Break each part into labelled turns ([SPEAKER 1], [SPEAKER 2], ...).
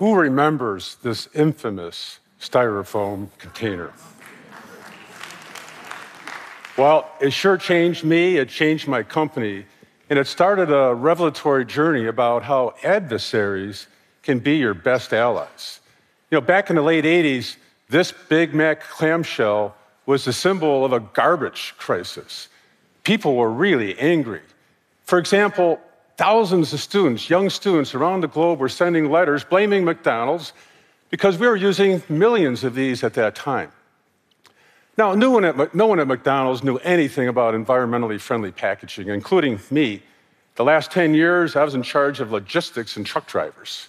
[SPEAKER 1] who remembers this infamous styrofoam container? Well, it sure changed me, it changed my company, and it started a revelatory journey about how adversaries can be your best allies. You know, back in the late 80s, this Big Mac clamshell was the symbol of a garbage crisis. People were really angry. For example, thousands of students, young students around the globe, were sending letters blaming McDonald's because we were using millions of these at that time. Now, no one, at, no one at McDonald's knew anything about environmentally friendly packaging, including me. The last 10 years, I was in charge of logistics and truck drivers.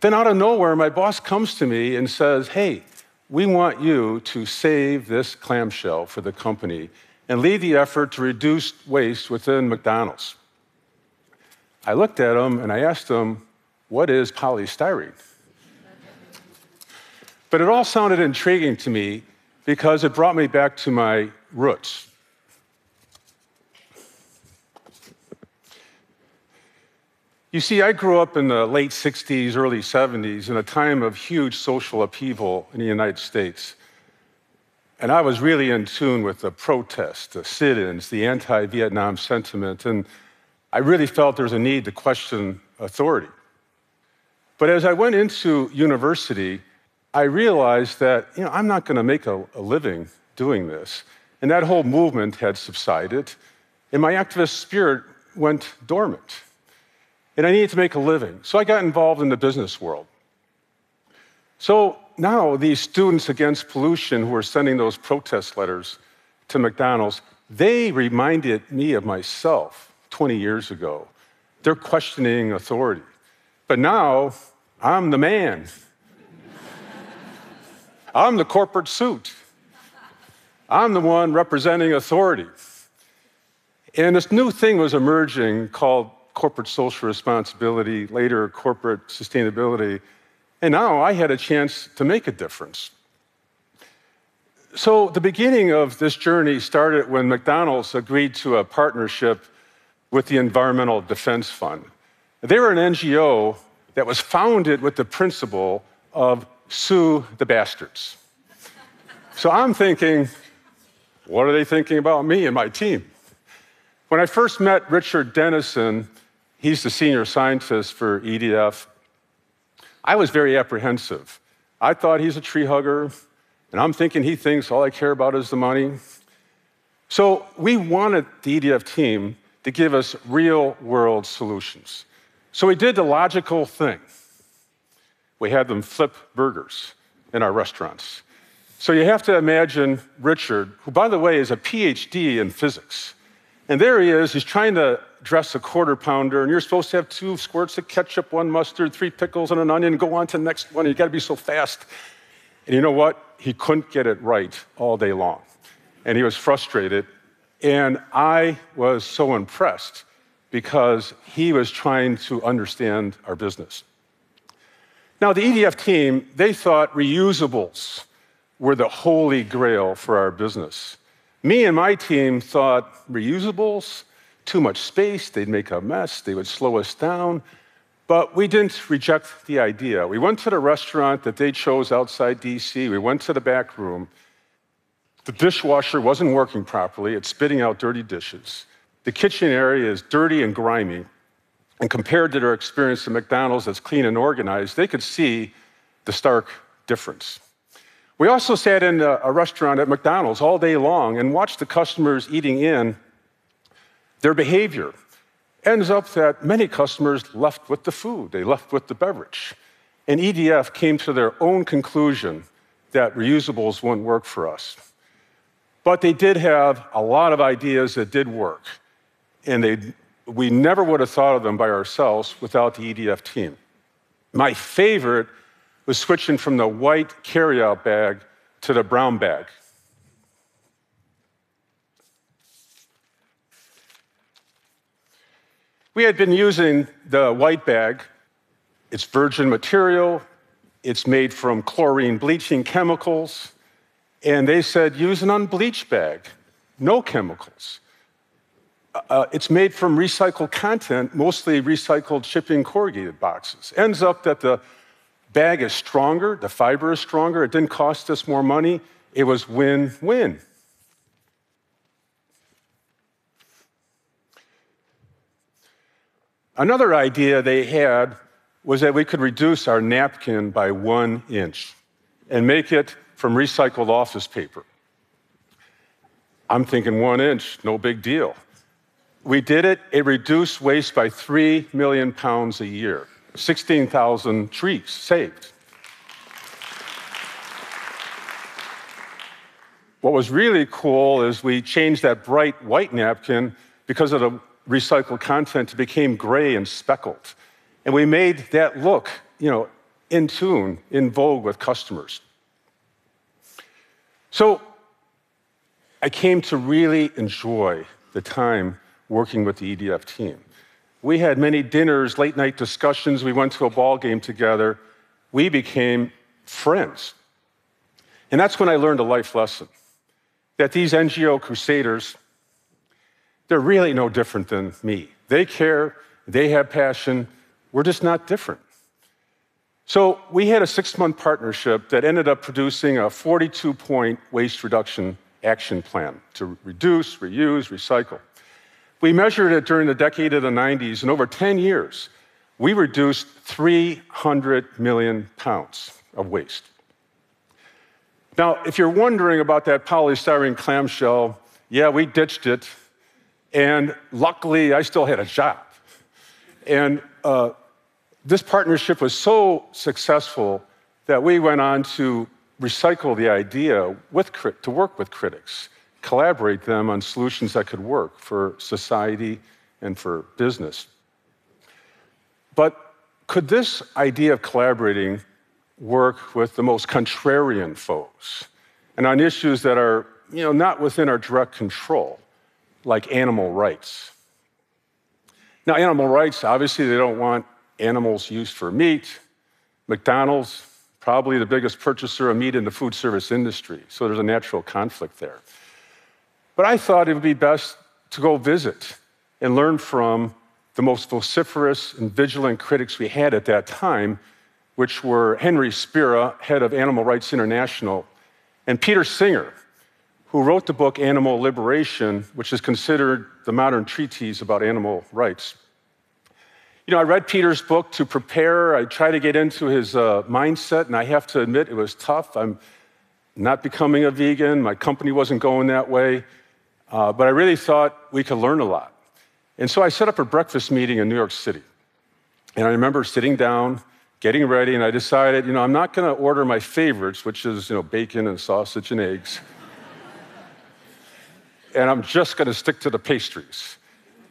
[SPEAKER 1] Then, out of nowhere, my boss comes to me and says, Hey, we want you to save this clamshell for the company and lead the effort to reduce waste within McDonald's. I looked at him and I asked him, What is polystyrene? But it all sounded intriguing to me because it brought me back to my roots. You see, I grew up in the late 60s, early 70s, in a time of huge social upheaval in the United States. And I was really in tune with the protests, the sit ins, the anti Vietnam sentiment, and I really felt there was a need to question authority. But as I went into university, I realized that you know, I'm not going to make a, a living doing this. And that whole movement had subsided, and my activist spirit went dormant. And I needed to make a living. So I got involved in the business world. So now these students against pollution who are sending those protest letters to McDonald's, they reminded me of myself 20 years ago. They're questioning authority. But now I'm the man. I'm the corporate suit. I'm the one representing authority. And this new thing was emerging called corporate social responsibility, later corporate sustainability. And now I had a chance to make a difference. So the beginning of this journey started when McDonald's agreed to a partnership with the Environmental Defense Fund. They were an NGO that was founded with the principle of sue the bastards. So I'm thinking, what are they thinking about me and my team? When I first met Richard Denison, he's the senior scientist for EDF, I was very apprehensive. I thought he's a tree hugger, and I'm thinking he thinks all I care about is the money. So we wanted the EDF team to give us real world solutions. So we did the logical thing we had them flip burgers in our restaurants. So you have to imagine Richard, who, by the way, is a PhD in physics. And there he is, he's trying to dress a quarter pounder, and you're supposed to have two squirts of ketchup, one mustard, three pickles, and an onion, go on to the next one. You gotta be so fast. And you know what? He couldn't get it right all day long. And he was frustrated. And I was so impressed because he was trying to understand our business. Now, the EDF team, they thought reusables were the holy grail for our business. Me and my team thought reusables, too much space, they'd make a mess, they would slow us down. But we didn't reject the idea. We went to the restaurant that they chose outside DC, we went to the back room. The dishwasher wasn't working properly, it's spitting out dirty dishes. The kitchen area is dirty and grimy. And compared to their experience at McDonald's that's clean and organized, they could see the stark difference. We also sat in a restaurant at McDonald's all day long and watched the customers eating in. Their behavior ends up that many customers left with the food, they left with the beverage. And EDF came to their own conclusion that reusables wouldn't work for us. But they did have a lot of ideas that did work, and they we never would have thought of them by ourselves without the EDF team. My favorite was switching from the white carryout bag to the brown bag. We had been using the white bag. It's virgin material, it's made from chlorine bleaching chemicals, and they said use an unbleached bag, no chemicals. Uh, it's made from recycled content, mostly recycled shipping corrugated boxes. Ends up that the Bag is stronger, the fiber is stronger, it didn't cost us more money, it was win win. Another idea they had was that we could reduce our napkin by one inch and make it from recycled office paper. I'm thinking one inch, no big deal. We did it, it reduced waste by 3 million pounds a year, 16,000 trees saved. What was really cool is we changed that bright white napkin because of the recycled content, it became gray and speckled. And we made that look, you know, in tune, in vogue with customers. So I came to really enjoy the time working with the EDF team. We had many dinners, late night discussions. We went to a ball game together. We became friends. And that's when I learned a life lesson that these NGO crusaders, they're really no different than me. They care, they have passion, we're just not different. So we had a six month partnership that ended up producing a 42 point waste reduction action plan to reduce, reuse, recycle. We measured it during the decade of the 90s, and over 10 years, we reduced 300 million pounds of waste. Now, if you're wondering about that polystyrene clamshell, yeah, we ditched it, and luckily I still had a job. And uh, this partnership was so successful that we went on to recycle the idea with, to work with critics, collaborate them on solutions that could work for society and for business. But could this idea of collaborating work with the most contrarian foes and on issues that are you know, not within our direct control, like animal rights? Now, animal rights, obviously, they don't want animals used for meat. McDonald's, probably the biggest purchaser of meat in the food service industry, so there's a natural conflict there. But I thought it would be best to go visit and learn from the most vociferous and vigilant critics we had at that time, which were Henry Spira, head of Animal Rights International, and Peter Singer, who wrote the book Animal Liberation, which is considered the modern treatise about animal rights. You know, I read Peter's book to prepare. I tried to get into his uh, mindset, and I have to admit it was tough. I'm not becoming a vegan. My company wasn't going that way. Uh, but I really thought we could learn a lot. And so I set up a breakfast meeting in New York City. And I remember sitting down, getting ready, and I decided, you know, I'm not going to order my favorites, which is, you know, bacon and sausage and eggs. and I'm just going to stick to the pastries.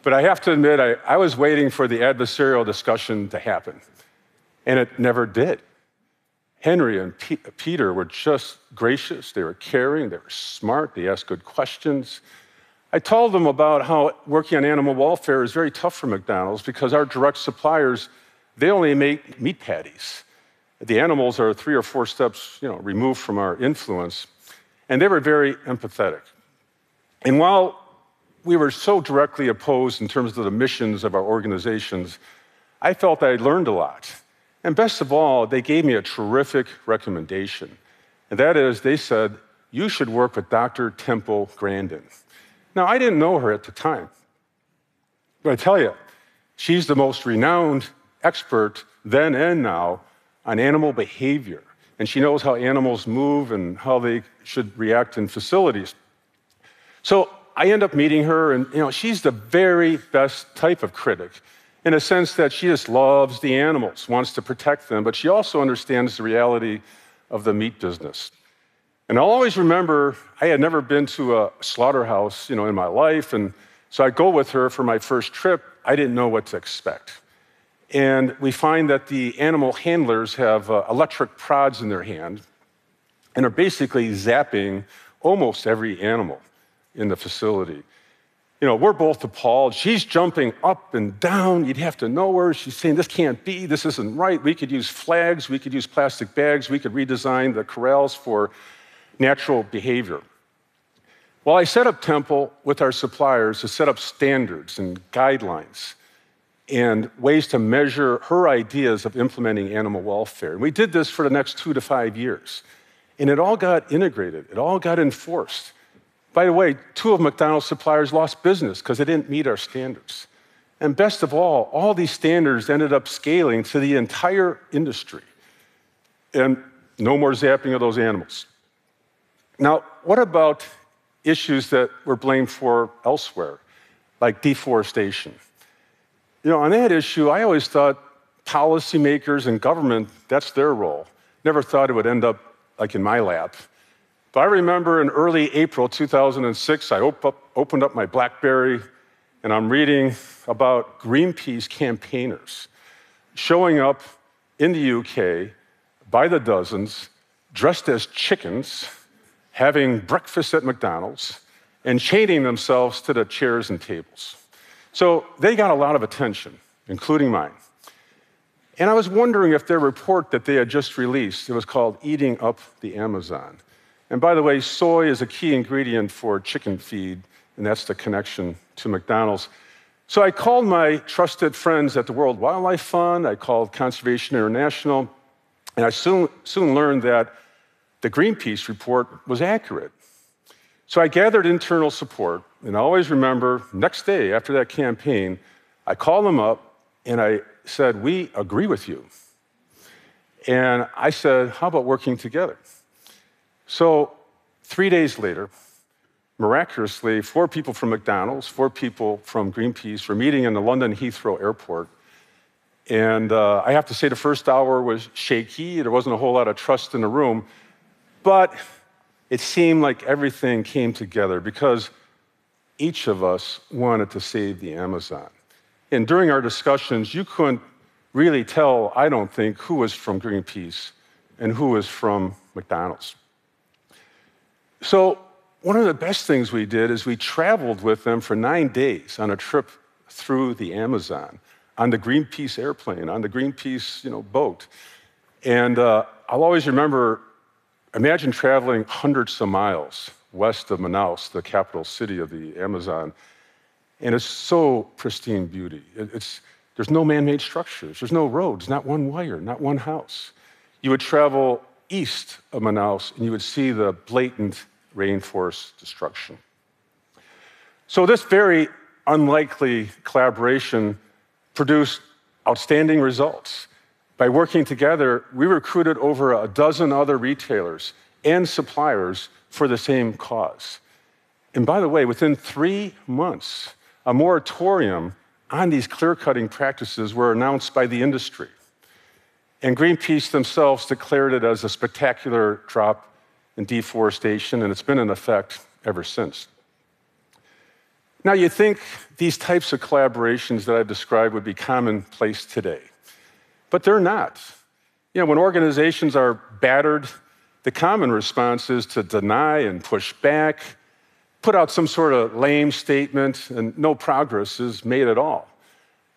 [SPEAKER 1] But I have to admit, I, I was waiting for the adversarial discussion to happen, and it never did. Henry and P- Peter were just gracious, they were caring, they were smart, they asked good questions. I told them about how working on animal welfare is very tough for McDonald's because our direct suppliers, they only make meat patties. The animals are three or four steps you know, removed from our influence. And they were very empathetic. And while we were so directly opposed in terms of the missions of our organizations, I felt I learned a lot. And best of all, they gave me a terrific recommendation. And that is, they said, you should work with Dr. Temple Grandin. Now, I didn't know her at the time. But I tell you, she's the most renowned expert then and now on animal behavior. And she knows how animals move and how they should react in facilities. So I end up meeting her, and you know, she's the very best type of critic in a sense that she just loves the animals, wants to protect them, but she also understands the reality of the meat business. And I'll always remember I had never been to a slaughterhouse, you know, in my life, and so I go with her for my first trip. I didn't know what to expect. And we find that the animal handlers have uh, electric prods in their hand and are basically zapping almost every animal in the facility. You know, we're both appalled. She's jumping up and down. You'd have to know her. She's saying, This can't be. This isn't right. We could use flags. We could use plastic bags. We could redesign the corrals for natural behavior. Well, I set up Temple with our suppliers to set up standards and guidelines. and ways to measure her ideas of implementing animal welfare. And we did this for the next two to five years. And it all got integrated, it all got enforced. By the way, two of McDonald's suppliers lost business because they didn't meet our standards. And best of all, all these standards ended up scaling to the entire industry. And no more zapping of those animals. Now, what about issues that were blamed for elsewhere, like deforestation? You know, on that issue, I always thought policymakers and government, that's their role. Never thought it would end up like in my lap. But I remember in early April 2006, I op opened up my Blackberry and I'm reading about Greenpeace campaigners showing up in the UK by the dozens, dressed as chickens, having breakfast at McDonald's, and chaining themselves to the chairs and tables. So they got a lot of attention, including mine. And I was wondering if their report that they had just released, it was called Eating Up the Amazon. And by the way, soy is a key ingredient for chicken feed, and that's the connection to McDonald's. So I called my trusted friends at the World Wildlife Fund, I called Conservation International, and I soon, soon learned that the Greenpeace report was accurate. So I gathered internal support, and I always remember next day after that campaign, I called them up and I said, We agree with you. And I said, How about working together? So three days later, miraculously, four people from McDonald's, four people from Greenpeace were meeting in the London Heathrow airport. And uh, I have to say, the first hour was shaky. There wasn't a whole lot of trust in the room. But it seemed like everything came together because each of us wanted to save the Amazon. And during our discussions, you couldn't really tell, I don't think, who was from Greenpeace and who was from McDonald's. So, one of the best things we did is we traveled with them for nine days on a trip through the Amazon on the Greenpeace airplane, on the Greenpeace you know, boat. And uh, I'll always remember Imagine traveling hundreds of miles west of Manaus, the capital city of the Amazon, and it's so pristine beauty. It's, there's no man made structures, there's no roads, not one wire, not one house. You would travel east of Manaus and you would see the blatant rainforest destruction. So, this very unlikely collaboration produced outstanding results. By working together, we recruited over a dozen other retailers and suppliers for the same cause. And by the way, within three months, a moratorium on these clear cutting practices were announced by the industry. And Greenpeace themselves declared it as a spectacular drop in deforestation, and it's been in effect ever since. Now, you'd think these types of collaborations that I've described would be commonplace today. But they're not. You know, when organizations are battered, the common response is to deny and push back, put out some sort of lame statement, and no progress is made at all.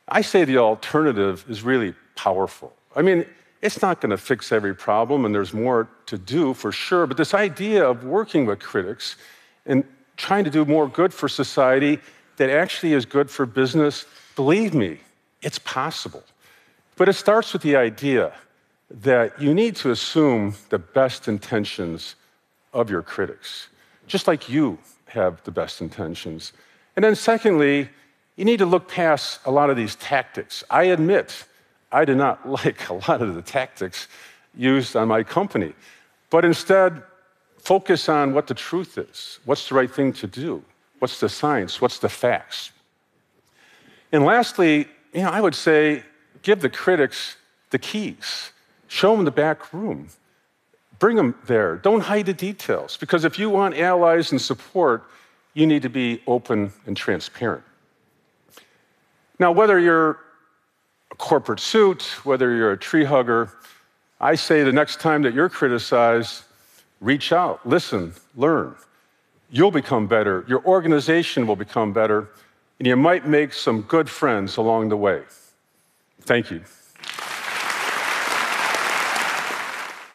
[SPEAKER 1] I say the alternative is really powerful. I mean, it's not going to fix every problem, and there's more to do for sure, but this idea of working with critics and trying to do more good for society that actually is good for business, believe me, it's possible. But it starts with the idea that you need to assume the best intentions of your critics, just like you have the best intentions. And then, secondly, you need to look past a lot of these tactics. I admit, I do not like a lot of the tactics used on my company, but instead, focus on what the truth is. What's the right thing to do? What's the science? What's the facts? And lastly, you know, I would say give the critics the keys, show them the back room, bring them there. Don't hide the details, because if you want allies and support, you need to be open and transparent. Now, whether you're a corporate suit, whether you're a tree hugger, I say the next time that you're criticized, reach out, listen, learn. You'll become better, your organization will become better, and you might make some good friends along the way. Thank you.